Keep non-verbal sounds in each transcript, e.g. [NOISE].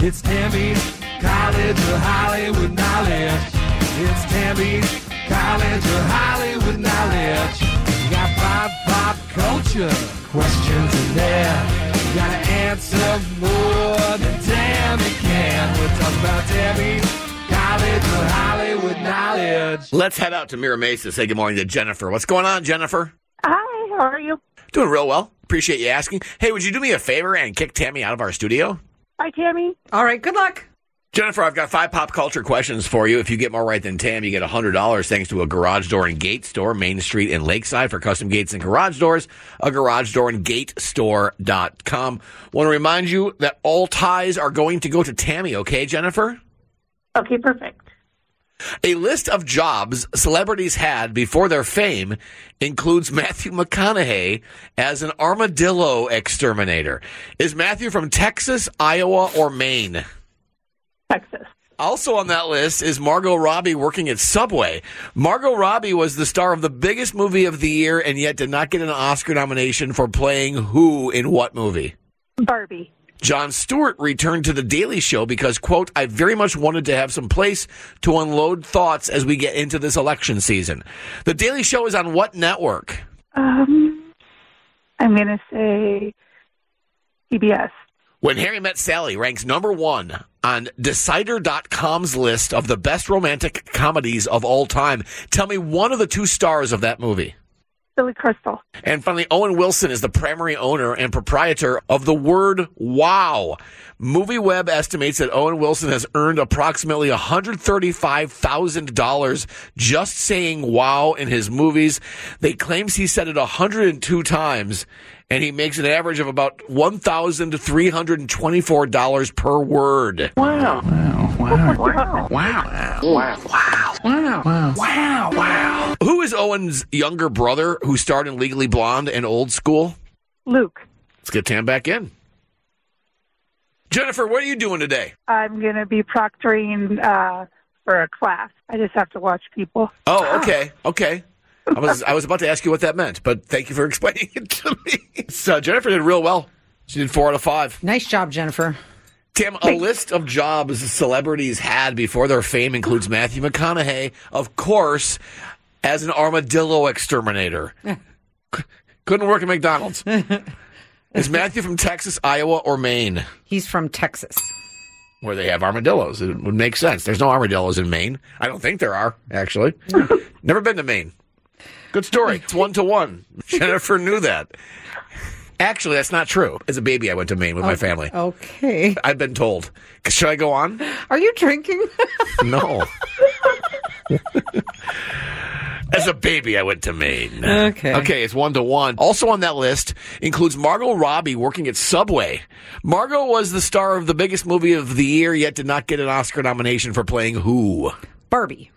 It's Tammy's College of Hollywood Knowledge. It's Tammy's College of Hollywood Knowledge. You got pop, pop culture questions in there. You gotta answer more than Tammy can. We're talking about Tammy's College of Hollywood Knowledge. Let's head out to Mira Mesa. Say good morning to Jennifer. What's going on, Jennifer? Hi, how are you? Doing real well. Appreciate you asking. Hey, would you do me a favor and kick Tammy out of our studio? Hi, Tammy. All right, good luck. Jennifer, I've got five pop culture questions for you. If you get more right than Tam, you get $100 thanks to a garage door and gate store, Main Street in Lakeside for custom gates and garage doors, a garage door and gate store.com. Want to remind you that all ties are going to go to Tammy, okay, Jennifer? Okay, perfect. A list of jobs celebrities had before their fame includes Matthew McConaughey as an armadillo exterminator. Is Matthew from Texas, Iowa, or Maine? Texas. Also on that list is Margot Robbie working at Subway. Margot Robbie was the star of the biggest movie of the year and yet did not get an Oscar nomination for playing who in what movie? Barbie. Jon Stewart returned to The Daily Show because, quote, I very much wanted to have some place to unload thoughts as we get into this election season. The Daily Show is on what network? Um, I'm going to say PBS. When Harry Met Sally ranks number one on Decider.com's list of the best romantic comedies of all time, tell me one of the two stars of that movie. Billy Crystal. And finally, Owen Wilson is the primary owner and proprietor of the word wow. MovieWeb estimates that Owen Wilson has earned approximately $135,000 just saying wow in his movies. They claims he said it 102 times and he makes an average of about $1,324 per word. Wow. Wow. Wow. Wow. Wow. Wow. Wow. Wow. Wow. Who is Owen's younger brother who starred in Legally Blonde and Old School? Luke. Let's get Tam back in. Jennifer, what are you doing today? I'm going to be proctoring uh, for a class. I just have to watch people. Oh, okay, okay. I was I was about to ask you what that meant, but thank you for [LAUGHS] explaining it to me. So Jennifer did real well. She did four out of five. Nice job, Jennifer. Tim, a list of jobs celebrities had before their fame includes Matthew McConaughey, of course, as an armadillo exterminator. [LAUGHS] Couldn't work at McDonald's. [LAUGHS] Is Matthew from Texas, Iowa, or Maine, He's from Texas. where they have armadillos? It would make sense. There's no armadillos in Maine. I don't think there are, actually. [LAUGHS] Never been to Maine. Good story. It's one to one. Jennifer knew that. Actually, that's not true. As a baby, I went to Maine with my oh, family. Okay. I've been told. Should I go on? Are you drinking? No. As a baby, I went to Maine. Okay. Okay, it's one to one. Also on that list includes Margot Robbie working at Subway. Margot was the star of the biggest movie of the year, yet did not get an Oscar nomination for playing who? Barbie.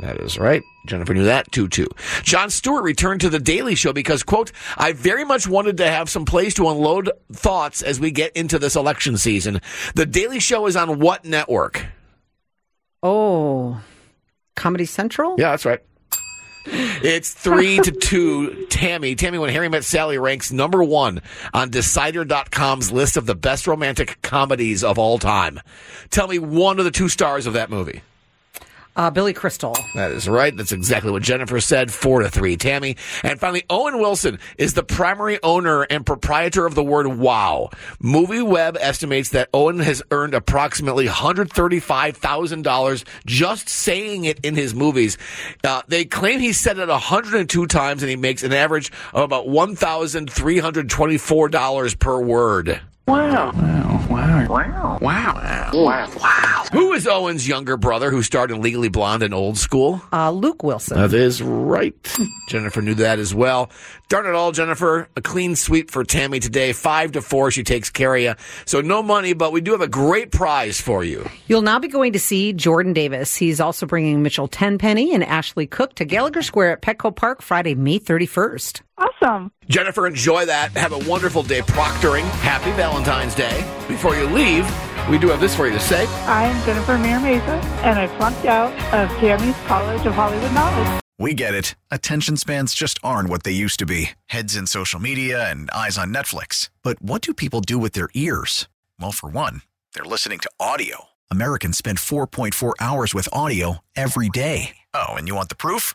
That is right. Jennifer knew that. 2 2. Jon Stewart returned to The Daily Show because, quote, I very much wanted to have some place to unload thoughts as we get into this election season. The Daily Show is on what network? Oh, Comedy Central? Yeah, that's right. It's three to two. Tammy. Tammy, when Harry Met Sally ranks number one on Decider.com's list of the best romantic comedies of all time. Tell me one of the two stars of that movie. Uh, Billy Crystal. That is right. That's exactly what Jennifer said. Four to three, Tammy. And finally, Owen Wilson is the primary owner and proprietor of the word wow. MovieWeb estimates that Owen has earned approximately $135,000 just saying it in his movies. Uh, they claim he said it 102 times and he makes an average of about $1,324 per word. Wow. Wow. Wow. Wow. Wow. Wow! Who is Owen's younger brother who starred in Legally Blonde and Old School? Uh, Luke Wilson. That is right. Jennifer knew that as well. Darn it all, Jennifer. A clean sweep for Tammy today. Five to four. She takes care of you. So no money, but we do have a great prize for you. You'll now be going to see Jordan Davis. He's also bringing Mitchell Tenpenny and Ashley Cooke to Gallagher Square at Petco Park Friday, May 31st. Awesome. Jennifer, enjoy that. Have a wonderful day proctoring. Happy Valentine's Day. Before you leave, we do have this for you to say. I'm Jennifer Mira Mesa, and I flunked out of Tammy's College of Hollywood Knowledge. We get it. Attention spans just aren't what they used to be heads in social media and eyes on Netflix. But what do people do with their ears? Well, for one, they're listening to audio. Americans spend 4.4 hours with audio every day. Oh, and you want the proof?